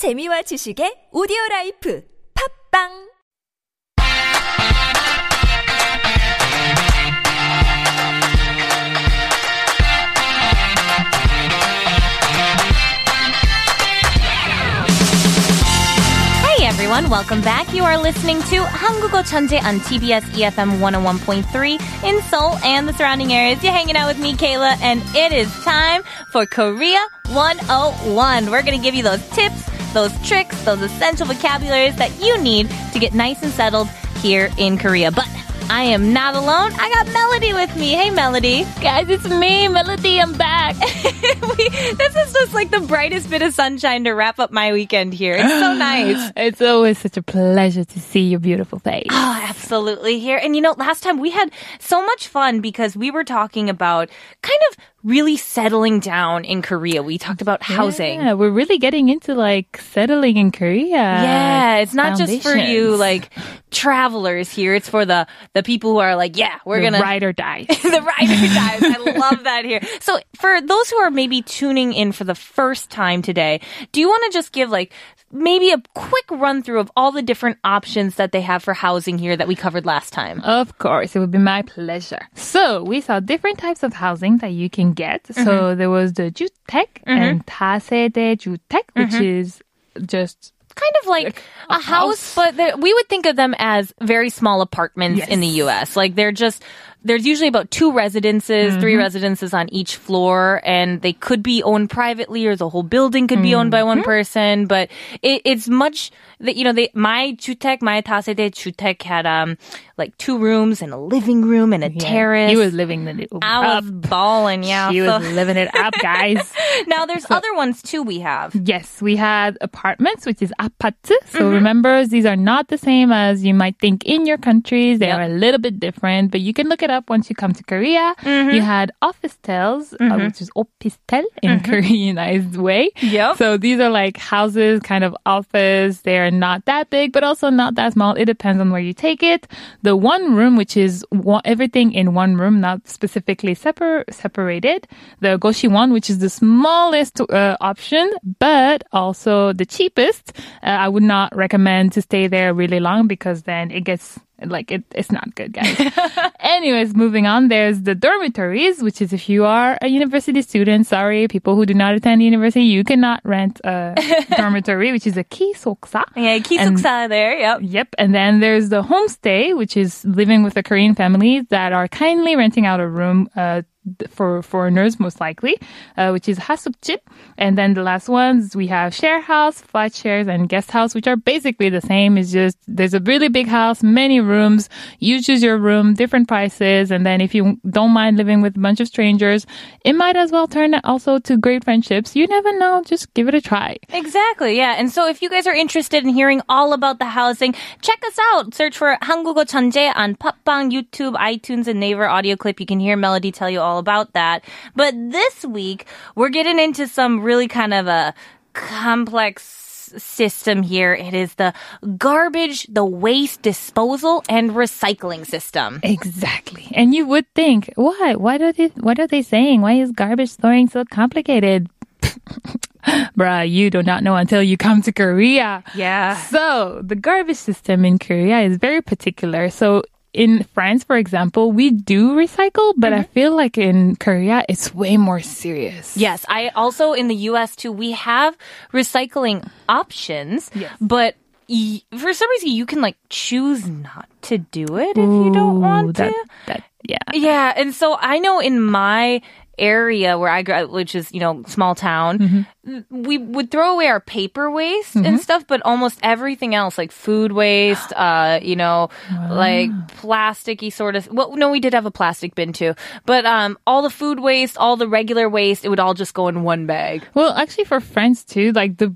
재미와 지식의 오디오 라이프 팝빵 Hey everyone, welcome back. You are listening to 한국어 천재 on TBS EFM 101.3 in Seoul and the surrounding areas. You're hanging out with me, Kayla, and it is time for Korea 101. We're going to give you those tips, those tricks, those essential vocabularies that you need to get nice and settled here in Korea. But I am not alone. I got Melody with me. Hey, Melody. Guys, it's me, Melody. I'm back. we, this is just like the brightest bit of sunshine to wrap up my weekend here. It's so nice. It's always such a pleasure to see your beautiful face. Oh, absolutely here. And you know, last time we had so much fun because we were talking about kind of really settling down in Korea. We talked about housing. Yeah, we're really getting into like settling in Korea. Yeah, it's not just for you like travelers here. It's for the the people who are like, yeah, we're The gonna ride or die. the rider dies. I love that here. So for those who are maybe tuning in for the first time today, do you want to just give like maybe a quick run through of all the different options that they have for housing here that we covered last time? Of course, it would be my pleasure. So we saw different types of housing that you can get. Mm-hmm. So there was the 주택 and 다세대 주택, which Mm-hmm. is just kind of like a, house, but they're- we would think of them as very small apartments in the U.S. Like they're just there's usually about two residences, three residences on each floor, and they could be owned privately, or the whole building could be owned by one person. But it, it's much that you know. They my 주택, my 다세대 주택 had um like two rooms and a living room and a yeah. terrace. He was living the room I up. was balling, yeah. He so. was living it up, guys. now there's so, other ones too we have. Yes, we had apartments, which is 아파트. So mm-hmm. remember, these are not the same as you might think in your countries. They yep. are a little bit different, but you can look it up once you come to Korea. Mm-hmm. You had officetels, uh, mm-hmm. uh, which is opistel in mm-hmm. Koreanized way. Yep. So these are like houses, kind of office. They are not that big, but also not that small. It depends on where you take it. The one room, which is everything in one room, not specifically separ- separated. The goshiwon, which is the smallest uh, option, but also the cheapest. Uh, I would not recommend to stay there really long because then it gets like it, it's not good, guys. Anyways, moving on. There's the dormitories, which is if you are a university student, sorry, people who do not attend university, you cannot rent a dormitory, which is a kisoksa. Yeah, kisoksa there. Yep. Yep. And then there's the homestay, which is living with a Korean family that are kindly renting out a room uh, for foreigners most likely, uh, which is hasupchit, And then the last ones we have share house, flat shares, and guest house, which are basically the same. It's just there's a really big house, many rooms. You choose your room, different prices, and then if you don't mind living with a bunch of strangers, it might as well turn also to great friendships. You never know. Just give it a try. Exactly. Yeah. And so if you guys are interested in hearing all about the housing, check us out. Search for 한국어 천재 on Podbbang, YouTube, iTunes, and Naver audio clip. You can hear Melody tell you all about that. But this week, we're getting into some really kind of a complex system here. It is the garbage, the waste disposal and recycling system. Exactly. And you would think, why? Why are they, what are they saying? Why is garbage storing so complicated? Bruh, you do not know until you come to Korea. Yeah. So the garbage system in Korea is very particular. So in France, for example, we do recycle, but I mm-hmm. feel like in Korea, it's way more serious. Yes, I also in the US too, we have recycling options, Yes. but for some reason you can like choose not to do it if you don't Ooh, want that, to. That, yeah. Yeah, and so I know in my area where I grew, which is you know small town, Mm-hmm. we would throw away our paper waste and stuff, but almost everything else like food waste, uh, you know, like plasticky sort of. Well, no, we did have a plastic bin too, but um, all the food waste, all the regular waste, it would all just go in one bag. Well, actually, for friends too, like the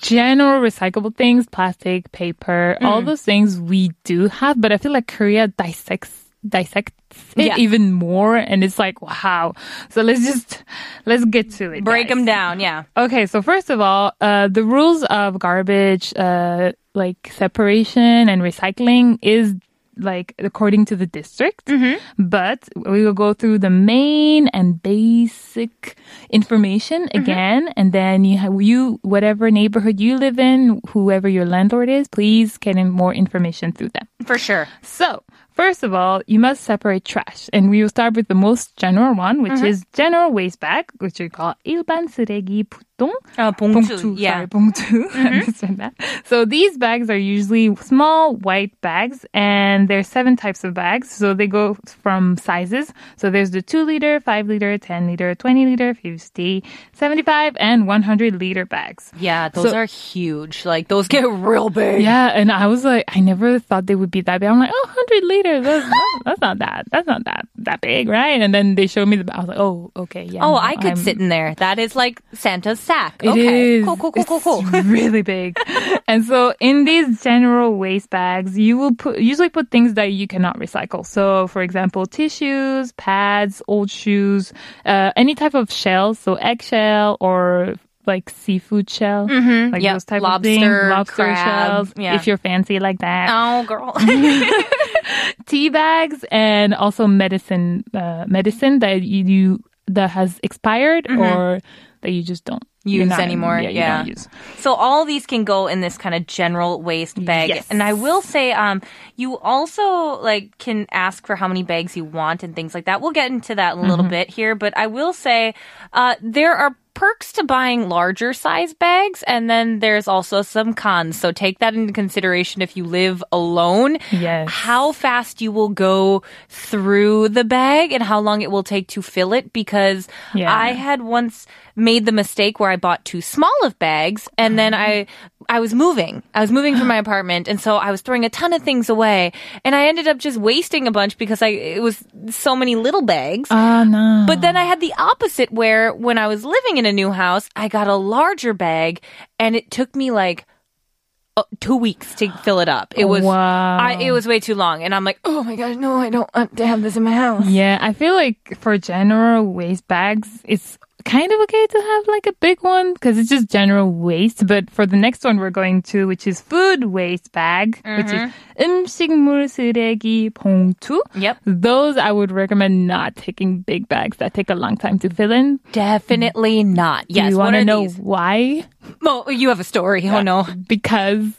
general recyclable things, plastic, paper, all Mm. those things we do have, but I feel like Korea dissects dissects it Yeah. even more, and it's like wow. So let's just let's get to it. Break guys. them down, yeah. Okay, so first of all, uh, the rules of garbage, uh, like separation and recycling is like according to the district. Mm-hmm. But we will go through the main and basic information Mm-hmm. again, and then you have you whatever neighborhood you live in, whoever your landlord is, please get in more information through them. For sure. So, first of all, you must separate trash. And we will start with the most general one, which Mm-hmm. is general waste bag, which we call 일반 쓰레기 부통. Uh, 봉투. Yeah. Sorry, 봉투. I misread that. So these bags are usually small white bags, and there's seven types of bags. So they go from sizes. So there's the 2 liter, 5 liter, 10 liter, 20 liter, 50, 75, and 100 liter bags. Yeah, those So- are huge. Like those get real big. Yeah, and I was like, I never thought they would be that big. I'm like, oh, 100 liters. That's, that's not that. That's not that that big, right? And then they showed me the. I was like, oh, okay, yeah. Oh, no, I could I'm- sit in there. That is like Santa's sack. It okay. is. Cool, cool, cool, cool, cool. It's really big. and so in these general waste bags, you will put usually put things that you cannot recycle. So for example, tissues, pads, old shoes, uh, any type of shells, so eggshell or like seafood shell, mm-hmm. like Yep. those type Lobster, of things, lobster crab, shells. yeah. If you're fancy like that, Oh, girl. tea bags, and also medicine, uh, medicine that you, you that has expired or that you just don't Mm-hmm. Use not- anymore, yeah. don't use. So all these can go in this kind of general waste bag. Yes. And I will say, um, you also like can ask for how many bags you want and things like that. We'll get into that in a Mm-hmm. little bit here, but I will say, uh, there are perks to buying larger size bags and then there's also some cons. So take that into consideration if you live alone. Yes. How fast you will go through the bag and how long it will take to fill it because Yeah. I had once made the mistake where I bought too small of bags and then uh-huh. I I was moving. I was moving from my apartment and so I was throwing a ton of things away and I ended up just wasting a bunch because I it was so many little bags. Ah, no. But then I had the opposite where when I was living in a new house, I got a larger bag and it took me like uh, two weeks to fill it up. It was Wow. I, it was way too long, and I'm like, oh my gosh, no, I don't want to have this in my house. Yeah, I feel like for general waste bags, it's kind of okay to have like a big one because it's just general waste. But for the next one we're going to, which is food waste bag, which is 음식물 쓰레기 봉투. Yep. Those I would recommend not taking big bags that take a long time to fill in. Definitely not. Do Yes. you what want to are know these? why? Oh, you have a story. Oh no. Because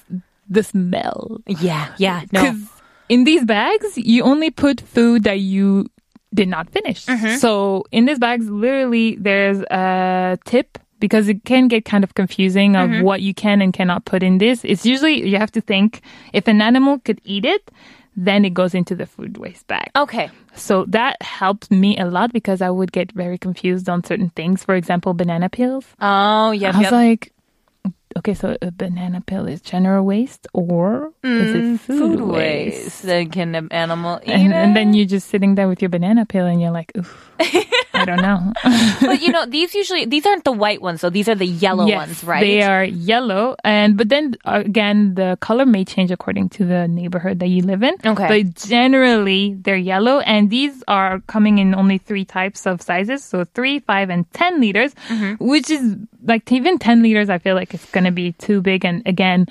the smell. Yeah. Yeah. No. Because in these bags, you only put food that you did not finish. Mm-hmm. So in these bags, literally, there's a tip because it can get kind of confusing of Mm-hmm. what you can and cannot put in this. It's usually you have to think if an animal could eat it, then it goes into the food waste bag. Okay. So that helped me a lot because I would get very confused on certain things. For example, banana peels. Oh, yeah. I was yep. like, okay, so a banana peel is general waste or is it mm, food, Food waste. Then can an animal eat And, it? and then you're just sitting there with your banana peel and you're like, oof, I don't know. but you know, these usually these aren't the white ones, so these are the yellow yes, ones, right? They are yellow. And, but then again, the color may change according to the neighborhood that you live in. Okay. But generally, they're yellow. And these are coming in only three types of sizes. So three, five, and 10 liters, Mm-hmm. which is like even 10 liters, I feel like it's going to be too big. And again,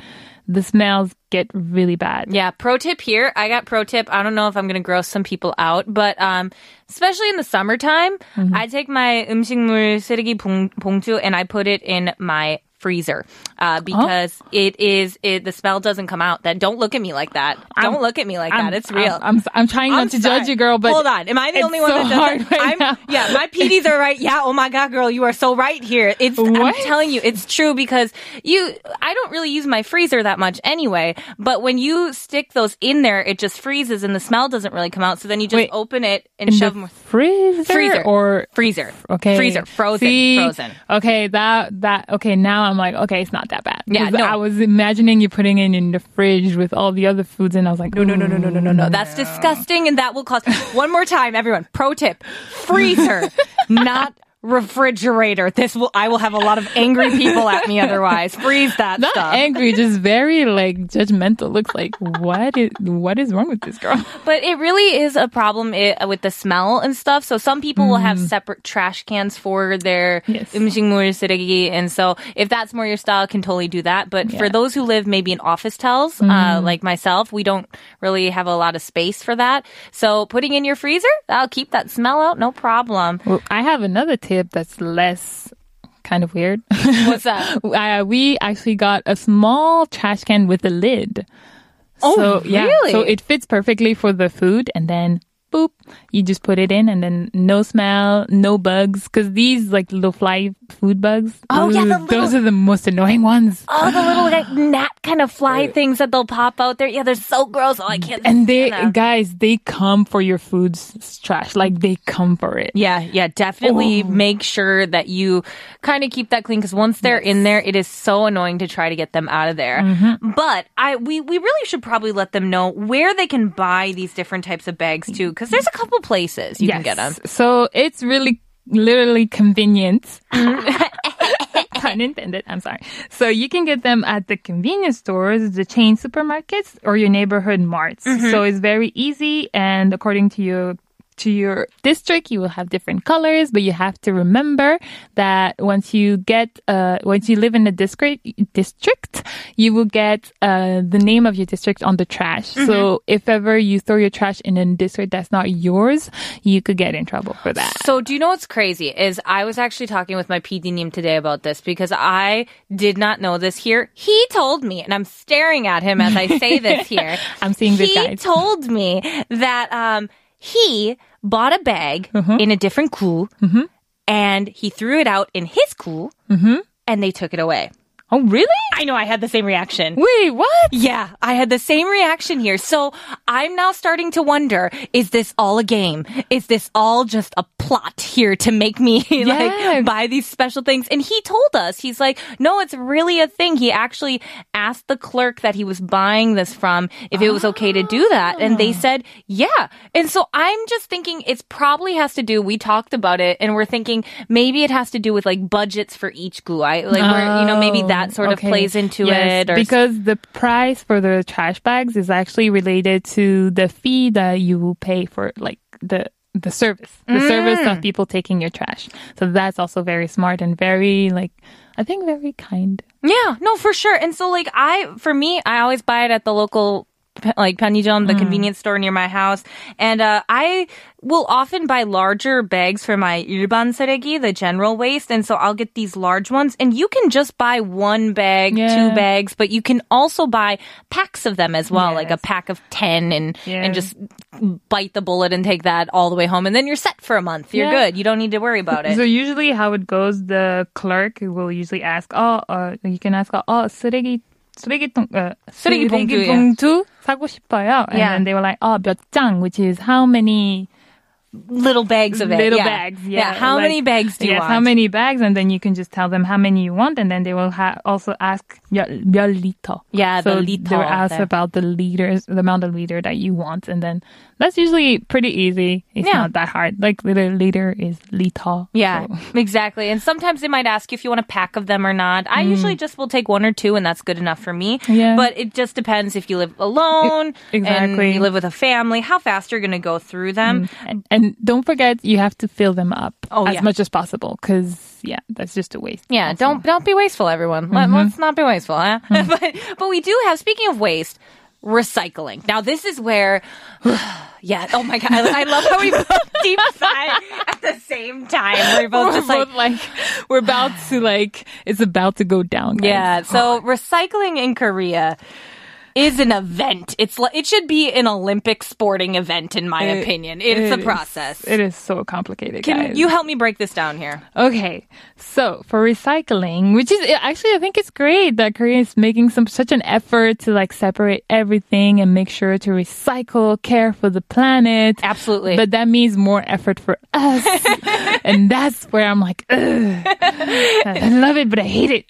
the smells get really bad. Yeah, pro tip here. I got pro tip. I don't know if I'm going to gross some people out, but um, especially in the summertime, Mm-hmm. I take my 음식물 쓰레기 봉, 봉투 and I put it in my freezer uh, because it is it the smell doesn't come out. That don't look at me like that. don't look at me like that. It's real. I'm, I'm, I'm trying not I'm to sorry. judge you, girl, but hold on. Am I the only one so that does hard right I'm, now. Yeah, my PDs are right. Yeah. Oh my god, girl, you are so right here. It's. I'm telling you, it's true because you. I don't really use my freezer that much anyway. But when you stick those in there, it just freezes and the smell doesn't really come out. So then you just Wait, open it and in shove the more. freezer, Freezer or freezer. okay, Freezer. Frozen. See? Frozen. Okay, that that okay. Now I'm like, okay, it's not that bad. Yeah, no. I was imagining you putting it in the fridge with all the other foods, and I was like, No, no, no, no, no, no, no, no. That's disgusting, and that will cause. One more time, everyone. Pro tip: freezer, not refrigerator. This will I will have a lot of angry people at me otherwise. Freeze that Not stuff. angry, just very like judgmental. Looks like what is what is wrong with this girl? But it really is a problem it, with the smell and stuff. So some people mm. will have mm. separate trash cans for their yes. 음식물 and so if that's more your style, can totally do that. But yeah. for those who live maybe in officetels, mm. uh, mm-hmm. like myself, we don't really have a lot of space for that. So putting in your freezer, that'll keep that smell out, no problem. Well, I have another tip that's less kind of weird. What's that? uh, we actually got a small trash can with a lid. Oh, so, yeah, really? So it fits perfectly for the food, and then boop, you just put it in, and then no smell, no bugs, because these like little fly food bugs. Oh, yeah, the ooh, those are the most annoying ones. Oh, the little like gnat kind of fly things that they'll pop out there. Yeah, they're so gross. Oh, I can't. And they, stand them. guys, they come for your food's trash. Like they come for it. Yeah, yeah, definitely Oh. make sure that you kind of keep that clean because once they're in there, it is so annoying to try to get them out of there. Mm-hmm. But I we we really should probably let them know where they can buy these different types of bags too because there's a couple places you can get them. So it's really literally convenient. Pun intended. I'm sorry. So you can get them at the convenience stores, the chain supermarkets, or your neighborhood marts. Mm-hmm. So it's very easy, and according to your to your district, you will have different colors, but you have to remember that once you get, uh, once you live in a district, district, you will get, uh, the name of your district on the trash. Mm-hmm. So if ever you throw your trash in a district that's not yours, you could get in trouble for that. So do you know what's crazy is I was actually talking with my PD Neem today about this because I did not know this here. He told me, and I'm staring at him as I say this here. I'm seeing this, he guys. told me that um, he bought a bag Uh-huh. in a different cool Mm-hmm. and he threw it out in his cool and they took it away. Oh, really? I know I had the same reaction. Wait, what? Yeah, I had the same reaction here. So I'm now starting to wonder, is this all a game? Is this all just a plot here to make me Yeah. like buy these special things? And he told us, he's like, no, it's really a thing. He actually asked the clerk that he was buying this from if it was okay to do that. And they ah. said, yeah. And so I'm just thinking it's probably has to do, we talked about it and we're thinking maybe it has to do with like budgets for each glue. I like, where, you know, maybe oh. that sort of plays into Yes, it or because the price for the trash bags is actually related to the fee that you will pay for like the the service the service Mm. of people taking your trash so that's also very smart and very like i think very kind Yeah, no, for sure. And so, like, I, for me, I always buy it at the local, like, 편의점, the convenience store near my house. And, uh, I will often buy larger bags for my 일반 쓰레기, the general waste. And so I'll get these large ones. And you can just buy one bag, Yeah. two bags, but you can also buy packs of them as well, like a Yes. pack of 10 and, Yeah. and just bite the bullet and take that all the way home. And then you're set for a month. You're Yeah. good. You don't need to worry about it. so usually how it goes the clerk will usually ask oh uh, you can ask oh 쓰레기 쓰레기통 uh, 쓰레기 봉투, yeah. 봉투 사고 싶어요 and Yeah. then they were like oh 몇 장 which is how many little bags of it. Little yeah. bags, yeah. yeah. How like, many bags do you yes, want? how many bags, and then you can just tell them how many you want, and then they will ha- also ask your liter. Yeah, so the liter. They'll ask about the liters, the amount of liter that you want, and then that's usually pretty easy. It's yeah. not that hard. Like the liter is liter. Yeah, so. exactly. And sometimes they might ask you if you want a pack of them or not. I mm. usually just will take one or two, and that's good enough for me. Yeah. But it just depends if you live alone, it, exactly. and you live with a family, how fast you're going to go through them. Mm. And, and don't forget, you have to fill them up Oh, as yeah. much as possible, because yeah, that's just a waste. Yeah, also. don't don't be wasteful, everyone. Let, Mm-hmm. Let's not be wasteful, huh? but but we do have. Speaking of waste, recycling. Now this is where, yeah. Oh my god, I, I love how we both deep sigh at the same time. We're both We're just like. like we're about to like it's about to go down. Guys. Yeah, so recycling in Korea is an event. It's like it should be an Olympic sporting event in my It- opinion. It's a it is- process. It is so complicated, Can guys. you help me break this down here? Okay, so for recycling, which is actually I think it's great that Korea is making some such an effort to like separate everything and make sure to recycle, care for the planet. Absolutely. But that means more effort for us, and that's where I'm like, Ugh. I love it, but I hate it.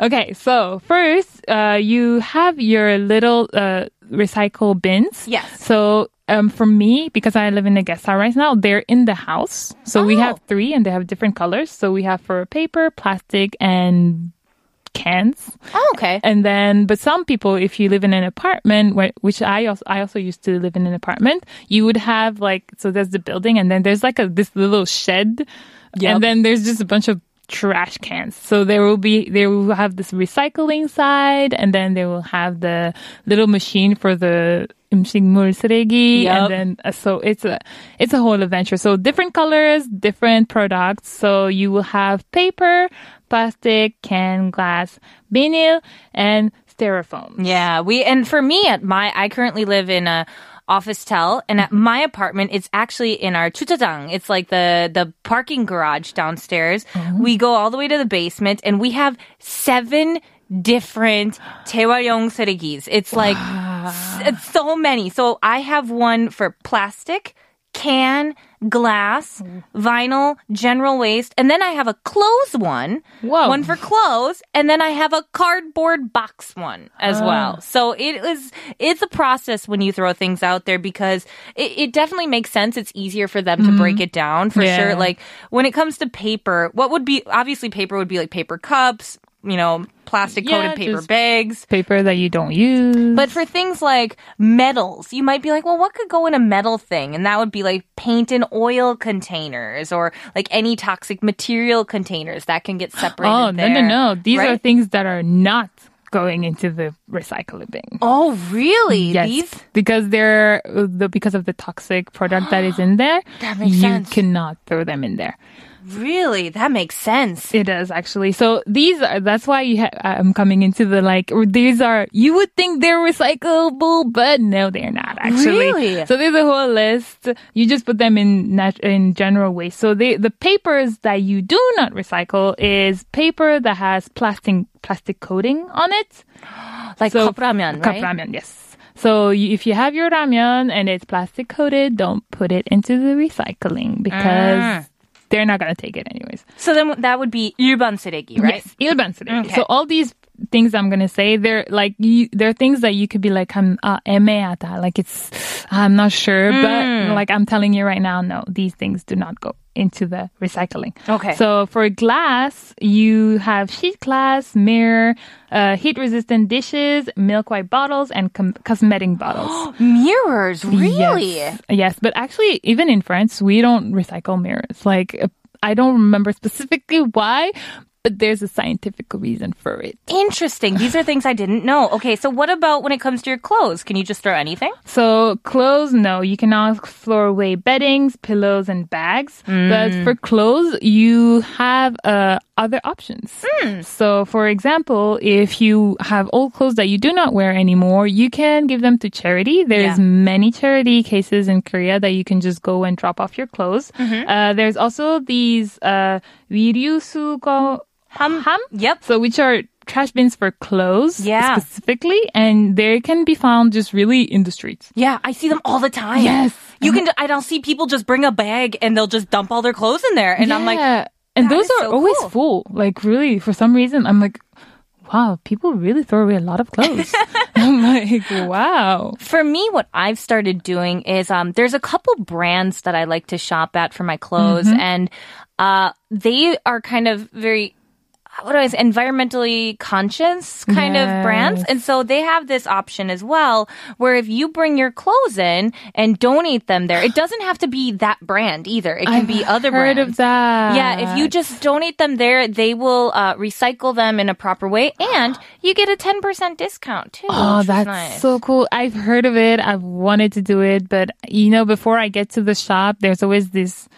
Okay, so first, uh, you have your little uh, recycle bins. Yes. So um, for me, because I live in a guest house right now, they're in the house. So we Oh. have three and they have different colors. So we have for paper, plastic, and cans. Oh, okay. And then, but some people, if you live in an apartment, where, which I also, I also used to live in an apartment, you would have like, so there's the building and then there's like a, this little shed. Yep. And then there's just a bunch of trash cans. So there will be, they will have this recycling side and then they will have the little machine for the 음식물 쓰레기. Yep. And then, uh, so it's a, it's a whole adventure. So different colors, different products. So you will have paper, plastic, can, glass, vinyl, and styrofoam. Yeah, we and for me at my I currently live in a officetel. And at mm-hmm. my apartment, it's actually in our 주차장. It's like the, the parking garage downstairs. Mm-hmm. We go all the way to the basement and we have seven different 재활용 serigis. It's like wow. so many. So I have one for plastic can, glass, vinyl, general waste, and then I have a clothes one. Whoa. One for clothes, and then I have a cardboard box one as ah. well. So it is it's a process when you throw things out there because it, it definitely makes sense. It's easier for them to break mm-hmm. it down for Yeah. sure. Like when it comes to paper, what would be obviously paper would be like paper cups, you know, plastic coated Yeah, paper bags. Paper that you don't use. But for things like metals, you might be like, well, what could go in a metal thing? And that would be like paint and oil containers or like any toxic material containers that can get separated. oh, no, no, no. These are things that are not going into the recycling bin. Oh, really? Yes, These? because they're uh, the because of the toxic product that is in there. That makes you sense. cannot throw them in there. Really? That makes sense. It does actually. So these are that's why you ha- I'm coming into the like these are you would think they're recyclable, but no, they're not actually. Really? So there's a whole list. You just put them in nat- in general waste. So they the papers that you do not recycle is paper that has plastic plastic coating on it. Like So- cup ramen, Cup right? ramen, yes. So you, if you have your ramen and it's plastic coated, don't put it into the recycling because Ah they're not gonna take it anyways. So then that would be 일반 쓰레기, right? Yes, 일반 쓰레기. Okay. So all these things I'm gonna say, they're like you, they're things that you could be like, I'm uh, 애매하다, like it's, I'm not sure, Mm. but like I'm telling you right now, no, these things do not go into the recycling. Okay. So for glass, you have sheet glass, mirror, uh, heat-resistant dishes, milk white bottles, and com- cosmetic bottles. Mirrors, really? Yes. yes, but actually, even in France, we don't recycle mirrors. Like, uh, I don't remember specifically why, but there's a scientific reason for it. Interesting. These are things I didn't know. Okay, so what about when it comes to your clothes? Can you just throw anything? So clothes, no, you cannot throw away beddings, pillows, and bags. But for clothes, you have uh, other options. So, for example, if you have old clothes that you do not wear anymore, you can give them to charity. There's Yeah. many charity cases in Korea that you can just go and drop off your clothes. Uh, there's also these uh, 위류수거 Ham? ham. Yep. So which are trash bins for clothes Yeah. specifically, and they can be found just really in the streets. Yeah, I see them all the time. Yes. You can, I don't see people just bring a bag and they'll just dump all their clothes in there. And I'm like, Yeah. and those are so always cool. full. Like really, for some reason, I'm like, wow, people really throw away a lot of clothes. I'm like, wow. For me, what I've started doing is um, there's a couple brands that I like to shop at for my clothes, Mm-hmm. and uh, they are kind of very. What do I say? Environmentally conscious kind of brands. And so they have this option as well, where if you bring your clothes in and donate them there, it doesn't have to be that brand either. It can be other Heard brands. of that? Yeah, if you just donate them there, they will uh, recycle them in a proper way, and you get a 10% discount too. Oh, that's nice. so cool. I've heard of it. I've wanted to do it, but you know, before I get to the shop, there's always this,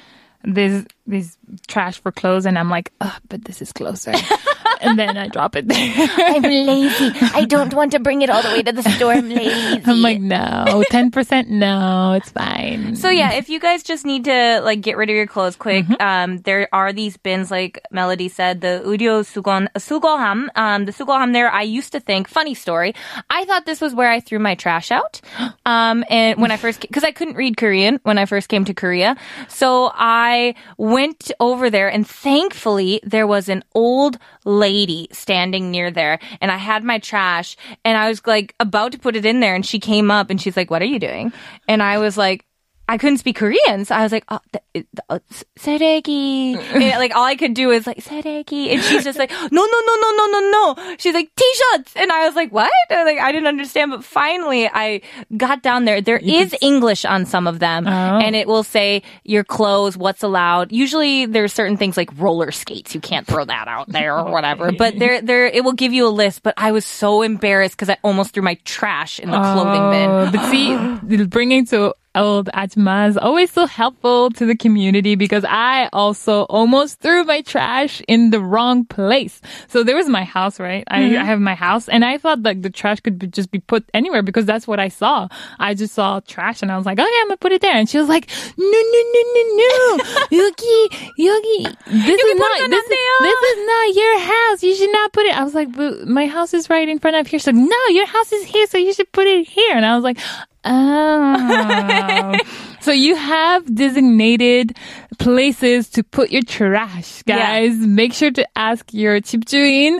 this, this trash for clothes, and I'm like, oh, but this is closer. and then I drop it there. I'm lazy. I don't want to bring it all the way to the store. I'm lazy. I'm like, no, 10%, no, it's fine. So yeah, if you guys just need to like get rid of your clothes quick, um, there are these bins like Melody said, the Udio Sugon Sugoham. Um, the Sugoham there, I used to think, funny story, I thought this was where I threw my trash out. Um, and when I first, because I couldn't read Korean when I first came to Korea, so I went over there, and thankfully there was an old lady standing near there and I had my trash and I was like about to put it in there and she came up and she's like, what are you doing? And I was like, I couldn't speak Korean, so I was like, oh, th- uh, 쓰레기. And, like all I could do is like 쓰레기, and she's just like, no, no, no, no, no, no, no. She's like t-shirts, and I was like, what? And, like I didn't understand, but finally I got down there. There is English on some of them, and it will say your clothes, what's allowed. Usually there's certain things like roller skates, you can't throw that out there or whatever. But there, there, it will give you a list. But I was so embarrassed because I almost threw my trash in the clothing bin. Oh, but see, bringing to old ajmas, always so helpful to the community because I also almost threw my trash in the wrong place. So there was my house, right? Mm-hmm. I, I, have my house and I thought like the trash could be, just be put anywhere because that's what I saw. I just saw trash and I was like, okay, I'm gonna put it there. And she was like, no, no, no, no, no. Yogi, Yogi, this is not, this is, this is not your house. You should not put it. I was like, but my house is right in front of here. So like, no, your house is here. So you should put it here. And I was like, Oh. so you have designated places to put your trash, guys. Make sure to ask your 집주인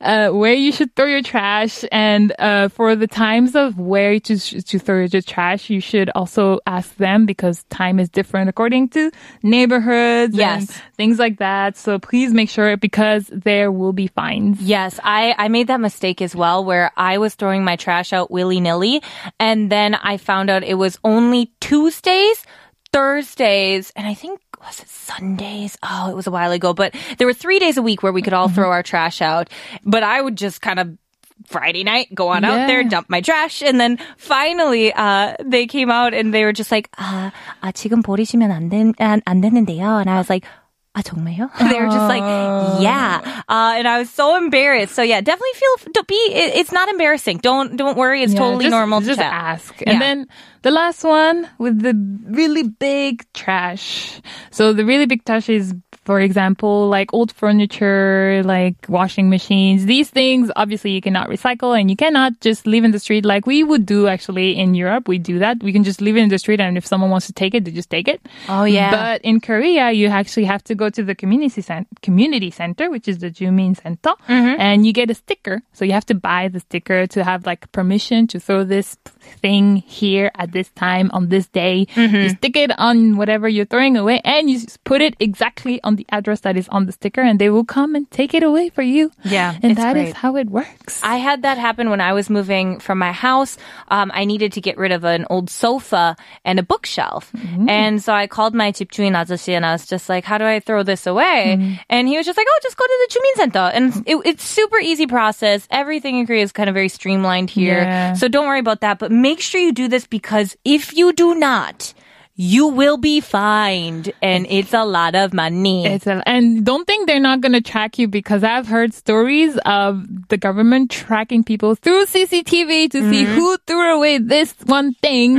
uh, where you should throw your trash, and uh, for the times of where to to throw your trash, you should also ask them because time is different according to neighborhoods and Yes. things like that. So please make sure because there will be fines. Yes, I, I made that mistake as well where I was throwing my trash out willy nilly. And then I found out it was only Tuesdays, Thursdays, and I think, was it Sundays? Oh, it was a while ago. But there were three days a week where we could all throw our trash out. But I would just kind of Friday night, go on out there, Yeah. dump my trash, and then finally, uh, they came out and they were just like, 아, 아 지금 버리시면 안, 된, 안, 안 되는데요. And I was like, 아 정말요? they were just like, yeah. Uh, and I was so embarrassed. So yeah, definitely feel don't be. It, it's not embarrassing. Don't don't worry. It's Yeah, totally just, normal Just to chat. ask. Yeah. And then the last one with the really big trash. So the really big trash is, for example, like old furniture, like washing machines. These things, obviously, you cannot recycle and you cannot just leave in the street like we would do actually in Europe. We do that. We can just leave it in the street and if someone wants to take it, they just take it. Oh, yeah. But in Korea, you actually have to go to the community center, community center, which is the Jumin Center, Mm-hmm. and you get a sticker. So you have to buy the sticker to have like permission to throw this thing here at this time on this day. Mm-hmm. You stick it on whatever you're throwing away, and you just put it exactly on the address that is on the sticker, and they will come and take it away for you. Yeah, and it's that is great. how it works. I had that happen when I was moving from my house. Um, I needed to get rid of an old sofa and a bookshelf. And so I called my 집주인 아저씨 and I was just like, how do I throw this away? And he was just like, oh, just go to the 주민 center. And it, it's super easy process. Everything in Korea is kind of very streamlined here. Yeah. So don't worry about that. But make sure you do this because if you do not, you will be fined and it's a lot of money. It's a, and don't think they're not going to track you because I've heard stories of the government tracking people through CCTV to see Mm-hmm. who threw away this one thing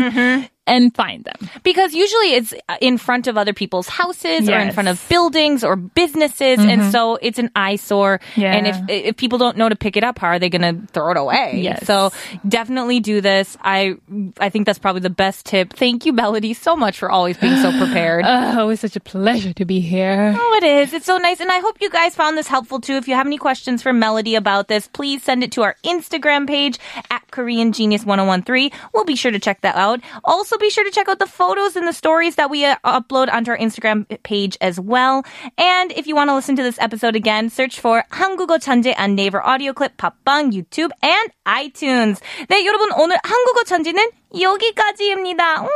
and find them. Because usually it's in front of other people's houses or in front of buildings or businesses, and mm-hmm. so it's an eyesore. Yeah. And if if people don't know to pick it up, how are they going to throw it away? Yes. So definitely do this. I I think that's probably the best tip. Thank you, Melody, so much for always being so prepared. Oh, it's such a pleasure to be here. Oh, it is. It's so nice. And I hope you guys found this helpful too. If you have any questions for Melody about this, please send it to our Instagram page at Korean Genius 1013. We'll be sure to check that out. Also, be sure to check out the photos and the stories that we uh, upload onto our Instagram page as well. And if you want to listen to this episode again, search for 한국어 천재 and Naver audio clip, 팟빵, YouTube, and iTunes. 네, 여러분 오늘 한국어 천재는 여기까지입니다. 음,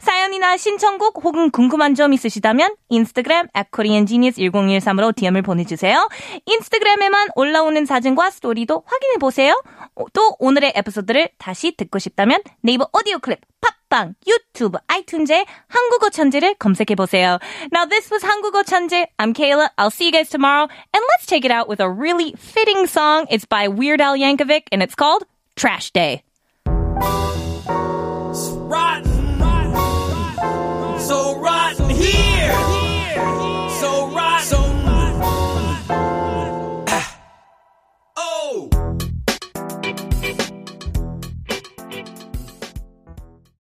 사연이나 신청곡 혹은 궁금한 점 있으시다면 인스타그램 at koreangenius1013으로 DM을 보내주세요. 인스타그램에만 올라오는 사진과 스토리도 확인해보세요. 어, 또 오늘의 에피소드를 다시 듣고 싶다면 네이버 오디오 클립, 팟빵, 유튜브, 아이튠즈에 한국어 천재를 검색해 보세요. Now this was 한국어 천재. I'm Kayla. I'll see you guys tomorrow. And let's take it out with a really fitting song. It's by Weird Al Yankovic and it's called Trash Day. It's rotten.